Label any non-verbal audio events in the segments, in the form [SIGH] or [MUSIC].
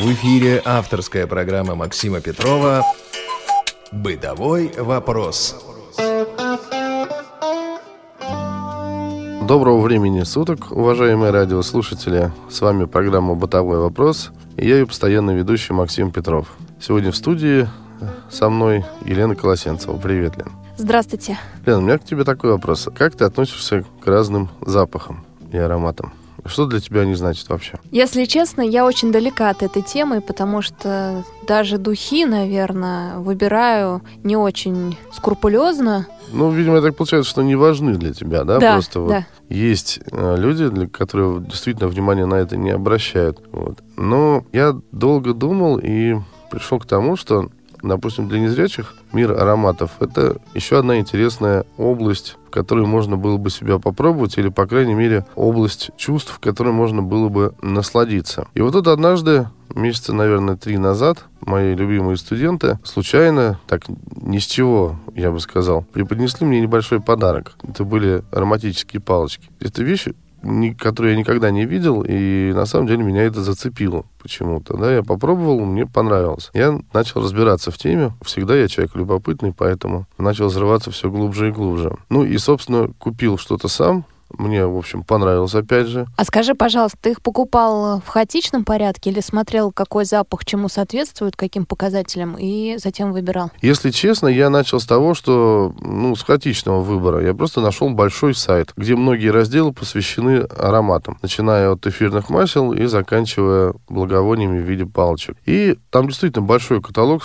В эфире авторская программа Максима Петрова «Бытовой вопрос». Доброго времени суток, уважаемые радиослушатели. С вами программа «Бытовой вопрос» и я ее постоянный ведущий Максим Петров. Сегодня в студии со мной Елена Колосенцева. Привет, Лен. Здравствуйте. Лен, у меня к тебе такой вопрос. Как ты относишься к разным запахам и ароматам? Что для тебя они значат вообще? Если честно, я очень далека от этой темы, потому что даже духи, наверное, выбираю не очень скрупулезно. Ну, видимо, так получается, что не важны для тебя, да? Да, Просто вот да. есть э, люди, для которые действительно внимание на это не обращают. Вот. Но я долго думал и пришел к тому, что допустим, для незрячих мир ароматов – это еще одна интересная область, в которой можно было бы себя попробовать, или, по крайней мере, область чувств, в которой можно было бы насладиться. И вот тут однажды, месяца, наверное, три назад, мои любимые студенты случайно, так ни с чего, я бы сказал, преподнесли мне небольшой подарок. Это были ароматические палочки. Это вещи, которую я никогда не видел, и на самом деле меня это зацепило почему-то. Да, я попробовал, мне понравилось. Я начал разбираться в теме. Всегда я человек любопытный, поэтому начал взрываться все глубже и глубже. Ну и, собственно, купил что-то сам, мне, в общем, понравилось опять же. А скажи, пожалуйста, ты их покупал в хаотичном порядке или смотрел, какой запах чему соответствует, каким показателям, и затем выбирал? Если честно, я начал с того, что, ну, с хаотичного выбора. Я просто нашел большой сайт, где многие разделы посвящены ароматам, начиная от эфирных масел и заканчивая благовониями в виде палочек. И там действительно большой каталог,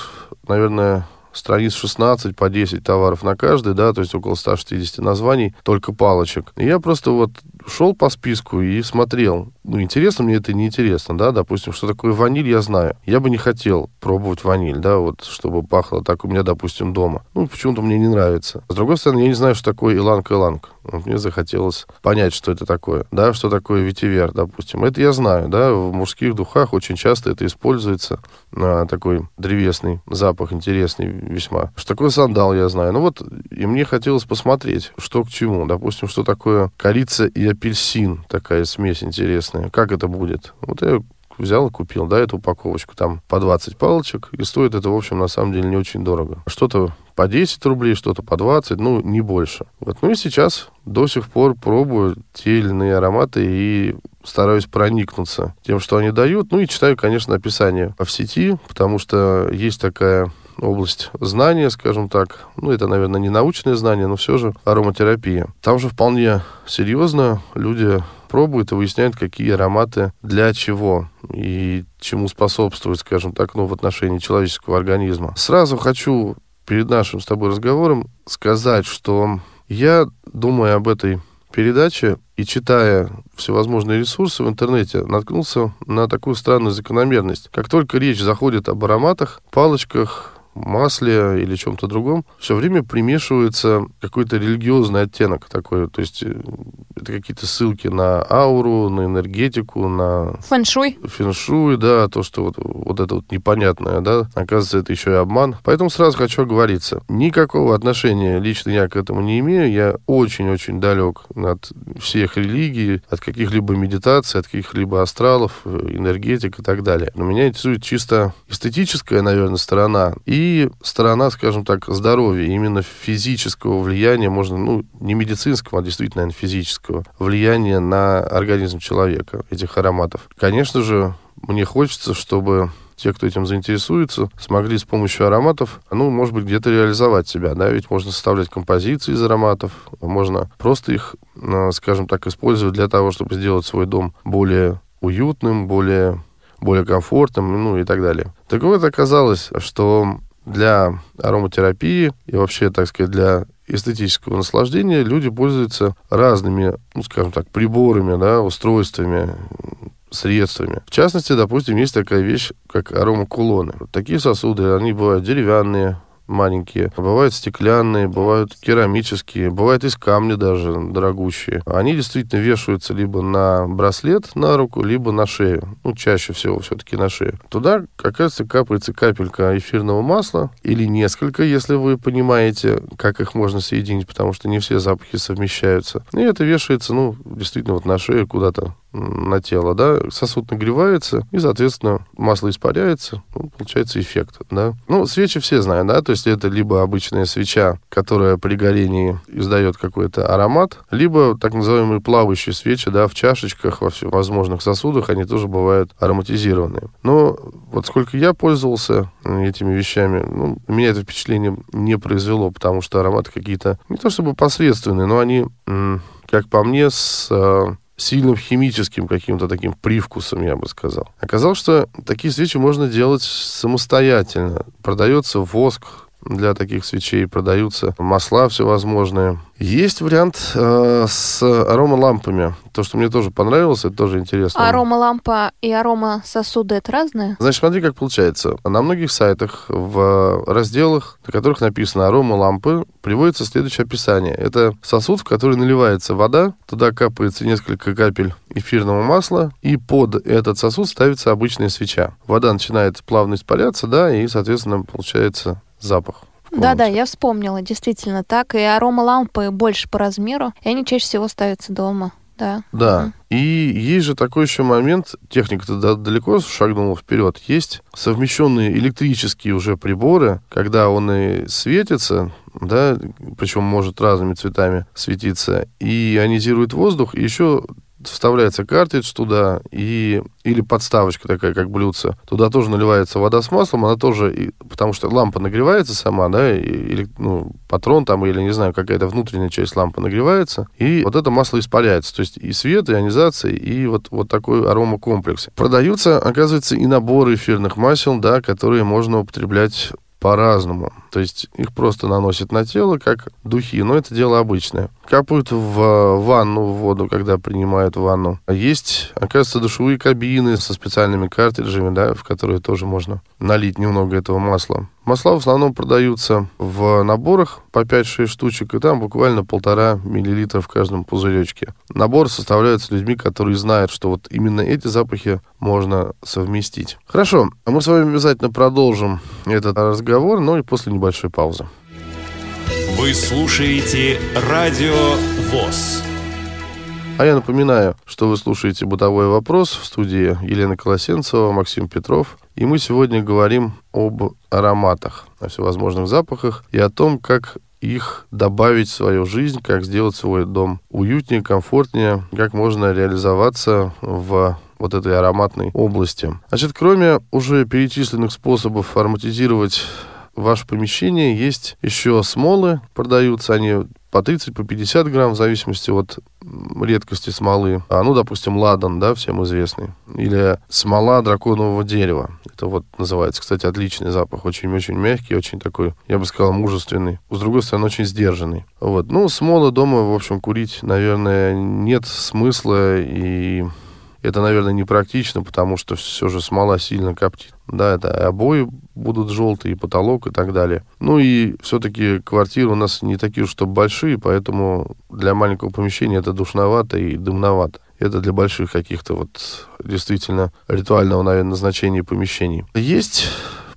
наверное, страниц 16 по 10 товаров на каждый, да, то есть около 160 названий, только палочек. И я просто вот шел по списку и смотрел. Ну, интересно мне это, не интересно, да, допустим, что такое ваниль, я знаю. Я бы не хотел пробовать ваниль, да, вот, чтобы пахло так у меня, допустим, дома. Ну, почему-то мне не нравится. С другой стороны, я не знаю, что такое иланг-иланг. Вот мне захотелось понять, что это такое, да, что такое ветивер, допустим. Это я знаю, да, в мужских духах очень часто это используется, а, такой древесный запах, интересный весьма. Что такое сандал, я знаю. Ну вот, и мне хотелось посмотреть, что к чему. Допустим, что такое корица и апельсин, такая смесь интересная. Как это будет? Вот я взял и купил, да, эту упаковочку, там по 20 палочек, и стоит это, в общем, на самом деле не очень дорого. Что-то по 10 рублей, что-то по 20, ну, не больше. Вот. Ну и сейчас до сих пор пробую те или иные ароматы и стараюсь проникнуться тем, что они дают. Ну и читаю, конечно, описание в сети, потому что есть такая область знания, скажем так. Ну, это, наверное, не научное знание, но все же ароматерапия. Там же вполне серьезно люди пробуют и выясняют, какие ароматы для чего и чему способствуют, скажем так, ну, в отношении человеческого организма. Сразу хочу перед нашим с тобой разговором сказать, что я, думая об этой передаче и читая всевозможные ресурсы в интернете, наткнулся на такую странную закономерность. Как только речь заходит об ароматах, палочках, масле или чем-то другом, все время примешивается какой-то религиозный оттенок такой. То есть э, это какие-то ссылки на ауру, на энергетику, на... Фэншуй. Фэншуй, да, то, что вот, вот это вот непонятное, да, оказывается, это еще и обман. Поэтому сразу хочу оговориться. Никакого отношения лично я к этому не имею. Я очень-очень далек от всех религий, от каких-либо медитаций, от каких-либо астралов, э, энергетик и так далее. Но меня интересует чисто эстетическая, наверное, сторона и и сторона, скажем так, здоровья, именно физического влияния, можно, ну, не медицинского, а действительно, наверное, физического влияния на организм человека, этих ароматов. Конечно же, мне хочется, чтобы те, кто этим заинтересуется, смогли с помощью ароматов, ну, может быть, где-то реализовать себя, да, ведь можно составлять композиции из ароматов, можно просто их, э, скажем так, использовать для того, чтобы сделать свой дом более уютным, более более комфортным, ну и так далее. Так вот, оказалось, что для ароматерапии и вообще, так сказать, для эстетического наслаждения люди пользуются разными, ну, скажем так, приборами, да, устройствами, средствами. В частности, допустим, есть такая вещь, как аромакулоны. Такие сосуды, они бывают деревянные, маленькие, бывают стеклянные, бывают керамические, бывают из камня даже дорогущие. Они действительно вешаются либо на браслет на руку, либо на шею. Ну, чаще всего все-таки на шею. Туда, оказывается, капается капелька эфирного масла или несколько, если вы понимаете, как их можно соединить, потому что не все запахи совмещаются. И это вешается, ну, действительно, вот на шею куда-то на тело, да, сосуд нагревается, и, соответственно, масло испаряется, ну, получается эффект, да. Ну, свечи все знают, да, то есть это либо обычная свеча, которая при горении издает какой-то аромат, либо так называемые плавающие свечи, да, в чашечках, во всевозможных сосудах, они тоже бывают ароматизированные. Но вот сколько я пользовался этими вещами, ну, меня это впечатление не произвело, потому что ароматы какие-то не то чтобы посредственные, но они, как по мне, с э, сильным химическим каким-то таким привкусом, я бы сказал. Оказалось, что такие свечи можно делать самостоятельно. Продается воск для таких свечей, продаются масла всевозможные. Есть вариант э, с аромалампами. То, что мне тоже понравилось, это тоже интересно. Аромалампа и арома сосуды это разные? Значит, смотри, как получается. На многих сайтах в разделах, на которых написано арома лампы, приводится следующее описание. Это сосуд, в который наливается вода, туда капается несколько капель эфирного масла, и под этот сосуд ставится обычная свеча. Вода начинает плавно испаряться, да, и, соответственно, получается запах. Да-да, я вспомнила, действительно так. И арома лампы больше по размеру, и они чаще всего ставятся дома. Да. Да. Угу. И есть же такой еще момент, техника-то далеко шагнула вперед. Есть совмещенные электрические уже приборы, когда он и светится, да, причем может разными цветами светиться, и ионизирует воздух, и еще вставляется картридж туда, и, или подставочка такая, как блюдце. Туда тоже наливается вода с маслом, она тоже, потому что лампа нагревается сама, да, или, ну, патрон там, или, не знаю, какая-то внутренняя часть лампы нагревается, и вот это масло испаряется. То есть и свет, и ионизация, и вот, вот такой аромакомплекс. Продаются, оказывается, и наборы эфирных масел, да, которые можно употреблять по-разному. То есть их просто наносят на тело, как духи, но это дело обычное. Капают в ванну, в воду, когда принимают ванну. Есть, оказывается, душевые кабины со специальными картриджами, да, в которые тоже можно налить немного этого масла. Масла в основном продаются в наборах по 5-6 штучек, и там буквально полтора миллилитра в каждом пузыречке. Набор составляется людьми, которые знают, что вот именно эти запахи можно совместить. Хорошо, а мы с вами обязательно продолжим этот разговор, но и после небольшой паузы. Вы слушаете Радио ВОЗ. А я напоминаю, что вы слушаете «Бытовой вопрос» в студии Елена Колосенцева, Максим Петров. И мы сегодня говорим об ароматах, о всевозможных запахах и о том, как их добавить в свою жизнь, как сделать свой дом уютнее, комфортнее, как можно реализоваться в вот этой ароматной области. Значит, кроме уже перечисленных способов ароматизировать ваше помещение, есть еще смолы, продаются они по 30, по 50 грамм, в зависимости от редкости смолы. А, ну, допустим, ладан, да, всем известный. Или смола драконового дерева. Это вот называется, кстати, отличный запах. Очень-очень мягкий, очень такой, я бы сказал, мужественный. С другой стороны, очень сдержанный. Вот. Ну, смолы дома, в общем, курить, наверное, нет смысла и это, наверное, непрактично, потому что все же смола сильно коптит. Да, это обои будут желтые, потолок и так далее. Ну и все-таки квартиры у нас не такие, что большие, поэтому для маленького помещения это душновато и дымновато. Это для больших каких-то вот действительно ритуального, наверное, назначения помещений. Есть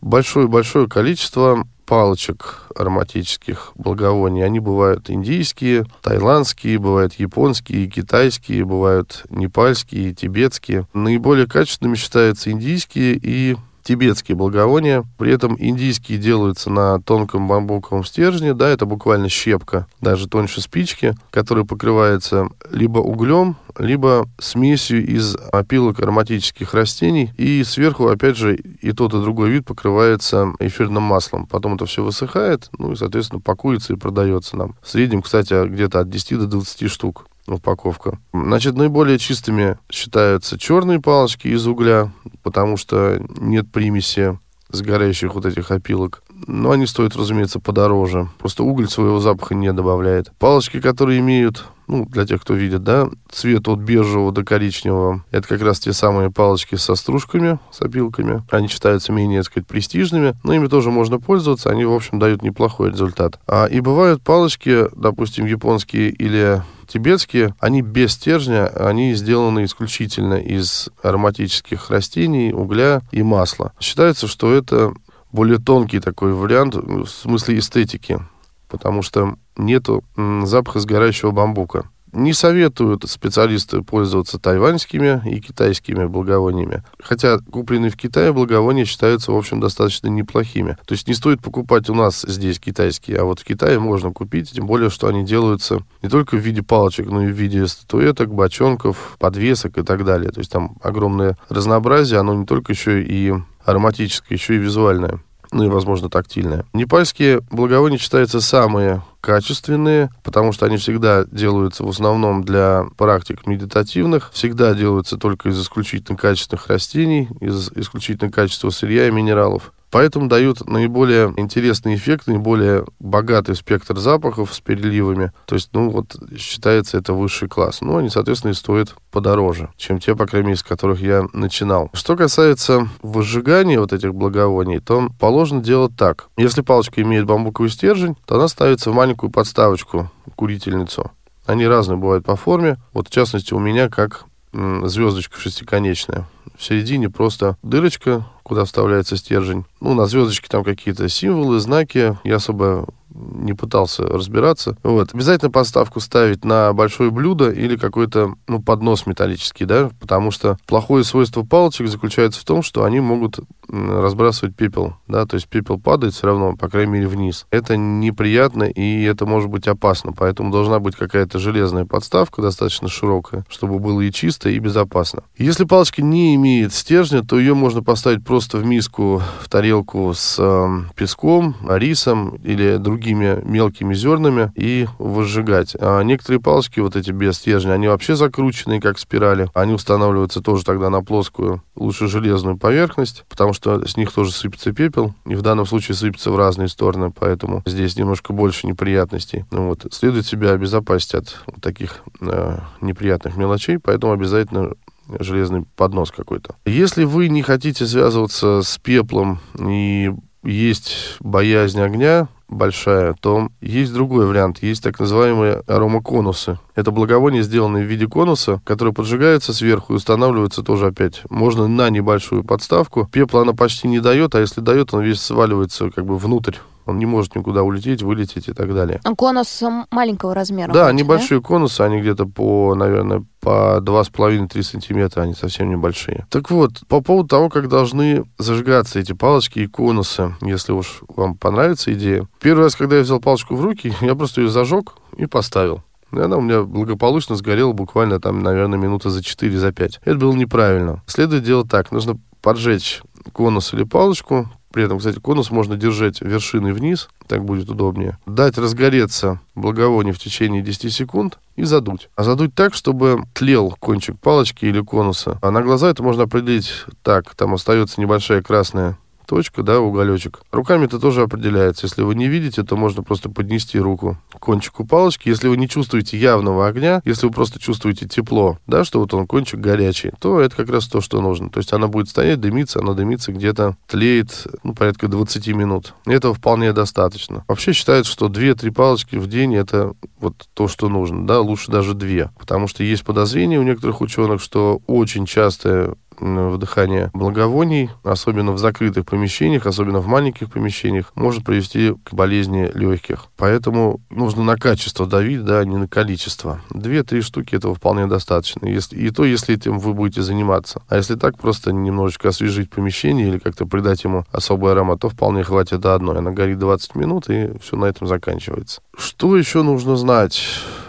большое-большое количество палочек ароматических благовоний. Они бывают индийские, тайландские, бывают японские, китайские, бывают непальские, тибетские. Наиболее качественными считаются индийские и тибетские благовония. При этом индийские делаются на тонком бамбуковом стержне, да, это буквально щепка, даже тоньше спички, которая покрывается либо углем, либо смесью из опилок ароматических растений. И сверху, опять же, и тот, и другой вид покрывается эфирным маслом. Потом это все высыхает, ну и, соответственно, пакуется и продается нам. В среднем, кстати, где-то от 10 до 20 штук упаковка. Значит, наиболее чистыми считаются черные палочки из угля, потому что нет примеси сгорающих вот этих опилок. Но они стоят, разумеется, подороже. Просто уголь своего запаха не добавляет. Палочки, которые имеют, ну, для тех, кто видит, да, цвет от бежевого до коричневого, это как раз те самые палочки со стружками, с опилками. Они считаются менее, так сказать, престижными, но ими тоже можно пользоваться. Они, в общем, дают неплохой результат. А, и бывают палочки, допустим, японские или тибетские, они без стержня, они сделаны исключительно из ароматических растений, угля и масла. Считается, что это более тонкий такой вариант в смысле эстетики, потому что нету запаха сгорающего бамбука. Не советуют специалисты пользоваться тайваньскими и китайскими благовониями. Хотя купленные в Китае благовония считаются, в общем, достаточно неплохими. То есть не стоит покупать у нас здесь китайские, а вот в Китае можно купить, тем более, что они делаются не только в виде палочек, но и в виде статуэток, бочонков, подвесок и так далее. То есть там огромное разнообразие, оно не только еще и ароматическое, еще и визуальное ну и, возможно, тактильное. Непальские благовония считаются самые качественные, потому что они всегда делаются в основном для практик медитативных, всегда делаются только из исключительно качественных растений, из исключительно качественного сырья и минералов. Поэтому дают наиболее интересный эффект, наиболее богатый спектр запахов с переливами. То есть, ну вот, считается это высший класс. Но они, соответственно, и стоят подороже, чем те, по крайней мере, с которых я начинал. Что касается выжигания вот этих благовоний, то положено делать так. Если палочка имеет бамбуковый стержень, то она ставится в маленькую подставочку, курительницу. Они разные бывают по форме. Вот, в частности, у меня как звездочка шестиконечная. В середине просто дырочка, куда вставляется стержень. Ну, на звездочке там какие-то символы, знаки. Я особо не пытался разбираться. Вот. Обязательно подставку ставить на большое блюдо или какой-то ну, поднос металлический, да, потому что плохое свойство палочек заключается в том, что они могут разбрасывать пепел, да, то есть пепел падает все равно, по крайней мере, вниз. Это неприятно и это может быть опасно, поэтому должна быть какая-то железная подставка, достаточно широкая, чтобы было и чисто, и безопасно. Если палочка не имеет стержня, то ее можно поставить просто в миску, в тарелку с э, песком, рисом или другим другими мелкими зернами и выжигать. А некоторые палочки, вот эти без стержня, они вообще закрученные, как спирали. Они устанавливаются тоже тогда на плоскую, лучше железную поверхность, потому что с них тоже сыпется пепел. И в данном случае сыпется в разные стороны, поэтому здесь немножко больше неприятностей. Ну, вот. Следует себя обезопасить от таких э, неприятных мелочей, поэтому обязательно железный поднос какой-то. Если вы не хотите связываться с пеплом и есть боязнь огня, большая, то есть другой вариант. Есть так называемые аромаконусы. Это благовония, сделанные в виде конуса, которые поджигаются сверху и устанавливаются тоже опять. Можно на небольшую подставку. Пепла она почти не дает, а если дает, он весь сваливается как бы внутрь он не может никуда улететь, вылететь и так далее. А конус маленького размера? Да, будете, небольшие да? конусы, они где-то по, наверное, по 2,5-3 сантиметра, они совсем небольшие. Так вот, по поводу того, как должны зажигаться эти палочки и конусы, если уж вам понравится идея. Первый раз, когда я взял палочку в руки, [LAUGHS] я просто ее зажег и поставил. И она у меня благополучно сгорела буквально там, наверное, минуты за 4, за 5. Это было неправильно. Следует делать так. Нужно поджечь конус или палочку, при этом, кстати, конус можно держать вершиной вниз, так будет удобнее. Дать разгореться благовоние в течение 10 секунд и задуть. А задуть так, чтобы тлел кончик палочки или конуса. А на глаза это можно определить так. Там остается небольшая красная точка, да, уголечек. Руками это тоже определяется. Если вы не видите, то можно просто поднести руку к кончику палочки. Если вы не чувствуете явного огня, если вы просто чувствуете тепло, да, что вот он кончик горячий, то это как раз то, что нужно. То есть она будет стоять, дымиться, она дымится где-то, тлеет, ну, порядка 20 минут. И этого вполне достаточно. Вообще считается, что 2-3 палочки в день это вот то, что нужно, да, лучше даже 2. Потому что есть подозрение у некоторых ученых, что очень частое вдыхание благовоний, особенно в закрытых помещениях, особенно в маленьких помещениях, может привести к болезни легких. Поэтому нужно на качество давить, да, а не на количество. Две-три штуки этого вполне достаточно. Если, и то, если этим вы будете заниматься. А если так, просто немножечко освежить помещение или как-то придать ему особый аромат, то вполне хватит до одной. Она горит 20 минут, и все на этом заканчивается. Что еще нужно знать?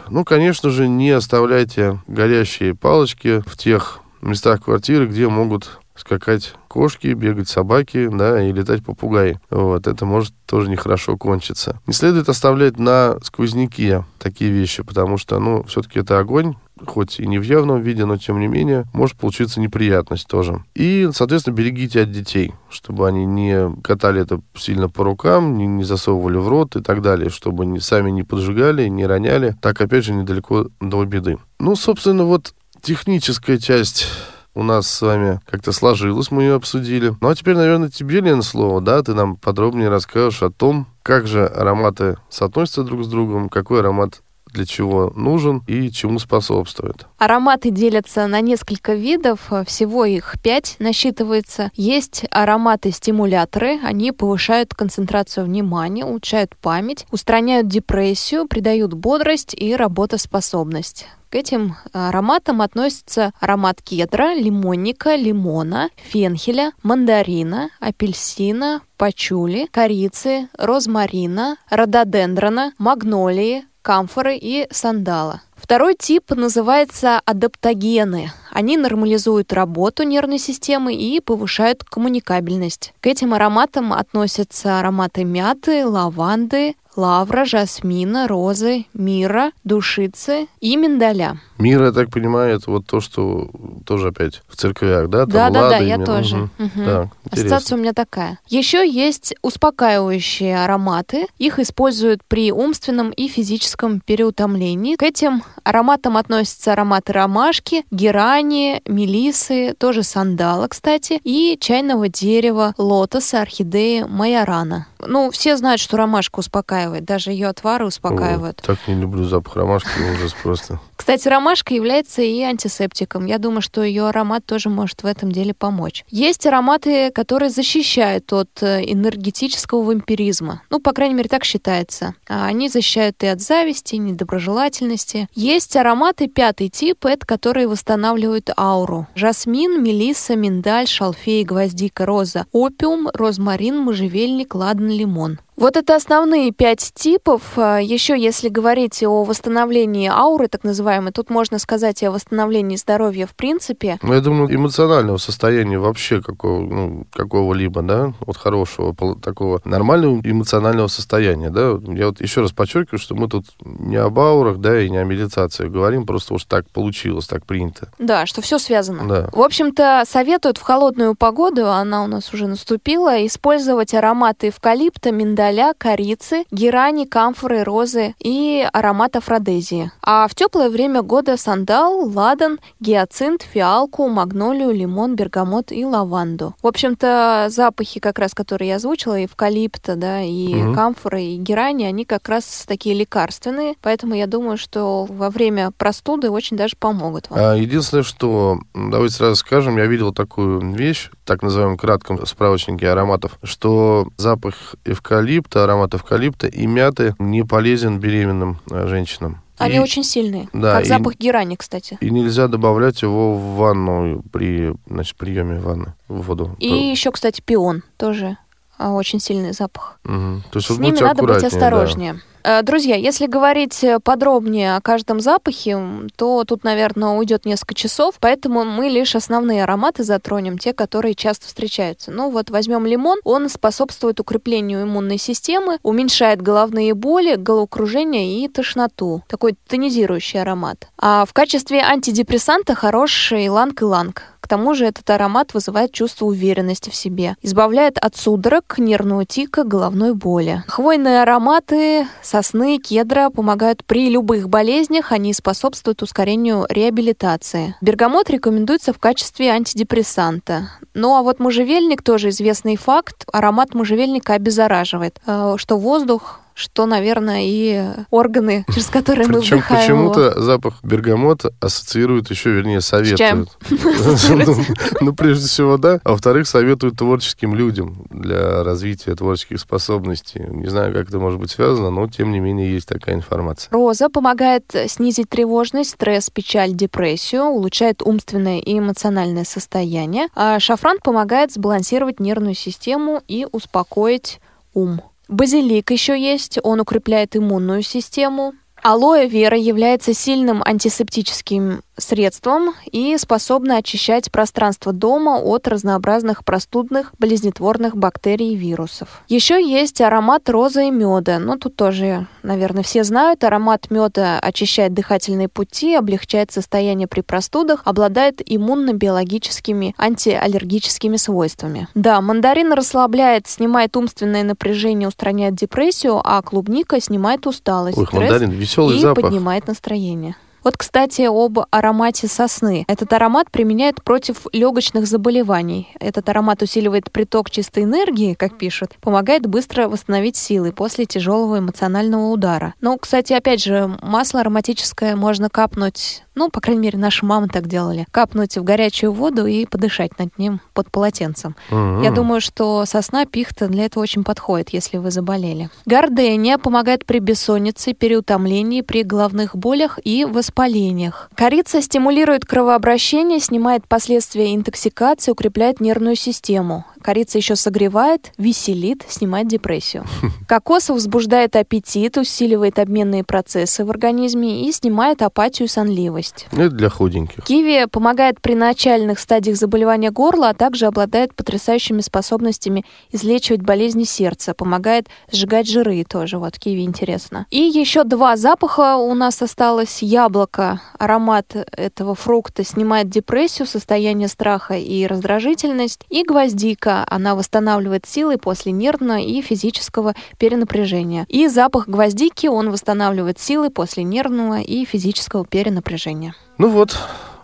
Ну, конечно же, не оставляйте горящие палочки в тех местах квартиры, где могут скакать кошки, бегать собаки, да, и летать попугаи. Вот, это может тоже нехорошо кончиться. Не следует оставлять на сквозняке такие вещи, потому что, ну, все-таки это огонь, хоть и не в явном виде, но тем не менее, может получиться неприятность тоже. И, соответственно, берегите от детей, чтобы они не катали это сильно по рукам, не, не засовывали в рот и так далее, чтобы они сами не поджигали, не роняли. Так, опять же, недалеко до беды. Ну, собственно, вот техническая часть у нас с вами как-то сложилась, мы ее обсудили. Ну а теперь, наверное, тебе, Лен, слово, да? Ты нам подробнее расскажешь о том, как же ароматы соотносятся друг с другом, какой аромат для чего нужен и чему способствует. Ароматы делятся на несколько видов, всего их пять насчитывается. Есть ароматы-стимуляторы, они повышают концентрацию внимания, улучшают память, устраняют депрессию, придают бодрость и работоспособность. К этим ароматам относятся аромат кедра, лимонника, лимона, фенхеля, мандарина, апельсина, пачули, корицы, розмарина, рододендрона, магнолии, камфоры и сандала. Второй тип называется адаптогены. Они нормализуют работу нервной системы и повышают коммуникабельность. К этим ароматам относятся ароматы мяты, лаванды, лавра, жасмина, розы, мира, душицы и миндаля. Мир, я так понимаю, это вот то, что тоже опять в церквях, да? Там Да, да, да, я мир. тоже. Мгм. Так, интересно. Ассоциация у меня такая. Еще есть успокаивающие ароматы. Их используют при умственном и физическом переутомлении. К этим ароматам относятся ароматы ромашки, герани, мелисы, тоже сандала, кстати, и чайного дерева, лотоса, орхидеи, майорана. Ну, все знают, что ромашка успокаивает, даже ее отвары успокаивают. О, так не люблю запах ромашки, ужас просто. Кстати, ромашка является и антисептиком. Я думаю, что ее аромат тоже может в этом деле помочь. Есть ароматы, которые защищают от э, энергетического вампиризма. Ну, по крайней мере, так считается. А Они защищают и от зависти, и недоброжелательности. Есть ароматы пятый тип, это которые восстанавливают ауру. Жасмин, мелисса, миндаль, шалфей, гвоздика, роза, опиум, розмарин, можжевельник, ладан, лимон. Вот это основные пять типов. А, Еще если говорить о восстановлении ауры, так называемой, тут можно сказать и о восстановлении здоровья в принципе. Ну, я думаю, эмоционального состояния вообще какого, ну, какого-либо, да, вот хорошего, такого нормального эмоционального состояния, да. Я вот еще раз подчеркиваю, что мы тут не об аурах, да, и не о медитации говорим, просто уж так получилось, так принято. Да, что все связано. Да. В общем-то, советуют в холодную погоду, она у нас уже наступила, использовать ароматы эвкалипта, миндаля, корицы, герани, камфоры, розы и аромат афродезии. А в теплое время года сандал, ладан, гиацинт, фиалку, магнолию, лимон, бергамот и лаванду. В общем-то, запахи, как раз которые я озвучила, эвкалипта, да, и Мгм. камфоры, и герани, они как раз такие лекарственные, поэтому я думаю, что во время простуды очень даже помогут вам. А единственное, что, давайте сразу скажем, я видел такую вещь, так называемом кратком справочнике ароматов, что запах эвкалипта, аромат эвкалипта и мяты не полезен беременным э, женщинам. Они И- очень сильные. да, как и- запах герани, кстати. И нельзя добавлять его в ванну при значит, приеме ванны в воду. И еще, кстати, пион тоже очень сильный запах. Мгм. То есть С ними надо быть аккуратнее, да. осторожнее. Э, Друзья, если говорить подробнее о каждом запахе, то тут, наверное, уйдет несколько часов, поэтому мы лишь основные ароматы затронем, те, которые часто встречаются. Ну вот возьмем лимон, он способствует укреплению иммунной системы, уменьшает головные боли, головокружение и тошноту. Такой тонизирующий аромат. А в качестве антидепрессанта хорош иланг-иланг. К тому же этот аромат вызывает чувство уверенности в себе, избавляет от судорог, нервного тика, головной боли. Хвойные ароматы сосны, кедра помогают при любых болезнях, они способствуют ускорению реабилитации. Бергамот рекомендуется в качестве антидепрессанта. Ну а вот можжевельник тоже известный факт. Аромат можжевельника обеззараживает, э, что воздух что, наверное, и органы, [LAUGHS] через которые мы Причем вдыхаем его. почему-то запах бергамота ассоциируют еще, вернее, советуют. [LAUGHS] Ну, Ну, прежде всего, да. А во-вторых, советуют творческим людям для развития творческих способностей. Не знаю, как это может быть связано, но, тем не менее, есть такая информация. Роза помогает снизить тревожность, стресс, печаль, депрессию, улучшает умственное и эмоциональное состояние. А шафран помогает сбалансировать нервную систему и успокоить ум. Базилик еще есть, он укрепляет иммунную систему. Алоэ вера является сильным антисептическим средством и способна очищать пространство дома от разнообразных простудных, болезнетворных бактерий и вирусов. Еще есть аромат розы и меда. Ну, тут тоже, наверное, все знают. Аромат меда очищает дыхательные пути, облегчает состояние при простудах, обладает иммунно-биологическими антиаллергическими свойствами. Да, мандарин расслабляет, снимает умственное напряжение, устраняет депрессию, а клубника снимает усталость, Ой, стресс мандарин, веселый и запах. поднимает настроение. Вот, кстати, об аромате сосны. Этот аромат применяют против легочных заболеваний. Этот аромат усиливает приток чистой энергии, как пишут, помогает быстро восстановить силы после тяжелого эмоционального удара. Но, кстати, опять же, масло ароматическое можно капнуть ну, по крайней мере, наши мамы так делали. Капнуть в горячую воду и подышать над ним под полотенцем. Mm-hmm. Я думаю, что сосна, пихта для этого очень подходит, если вы заболели. Гордения помогает при бессоннице, переутомлении, при головных болях и воспалениях. Корица стимулирует кровообращение, снимает последствия интоксикации, укрепляет нервную систему. Корица еще согревает, веселит, снимает депрессию. [LAUGHS] Кокос возбуждает аппетит, усиливает обменные процессы в организме и снимает апатию и сонливость. Ну, это для худеньких. Киви помогает при начальных стадиях заболевания горла, а также обладает потрясающими способностями излечивать болезни сердца, помогает сжигать жиры тоже. Вот киви интересно. И еще два запаха у нас осталось. Яблоко, аромат этого фрукта снимает депрессию, состояние страха и раздражительность. И гвоздика, она восстанавливает силы после нервного и физического перенапряжения. И запах гвоздики, он восстанавливает силы после нервного и физического перенапряжения. Ну вот,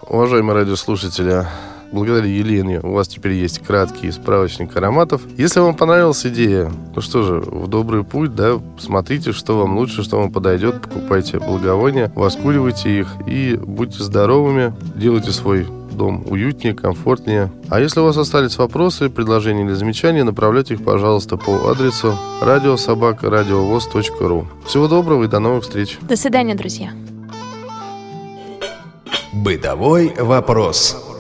уважаемые радиослушатели, благодаря Елене у вас теперь есть краткий справочник ароматов. Если вам понравилась идея, ну что же, в добрый путь, да, смотрите, что вам лучше, что вам подойдет, покупайте благовония, воскуривайте их и будьте здоровыми, делайте свой дом уютнее, комфортнее. А если у вас остались вопросы, предложения или замечания, направляйте их, пожалуйста, по адресу радиособакарадиовоз.ру. Всего доброго и до новых встреч. До свидания, друзья. Бытовой вопрос.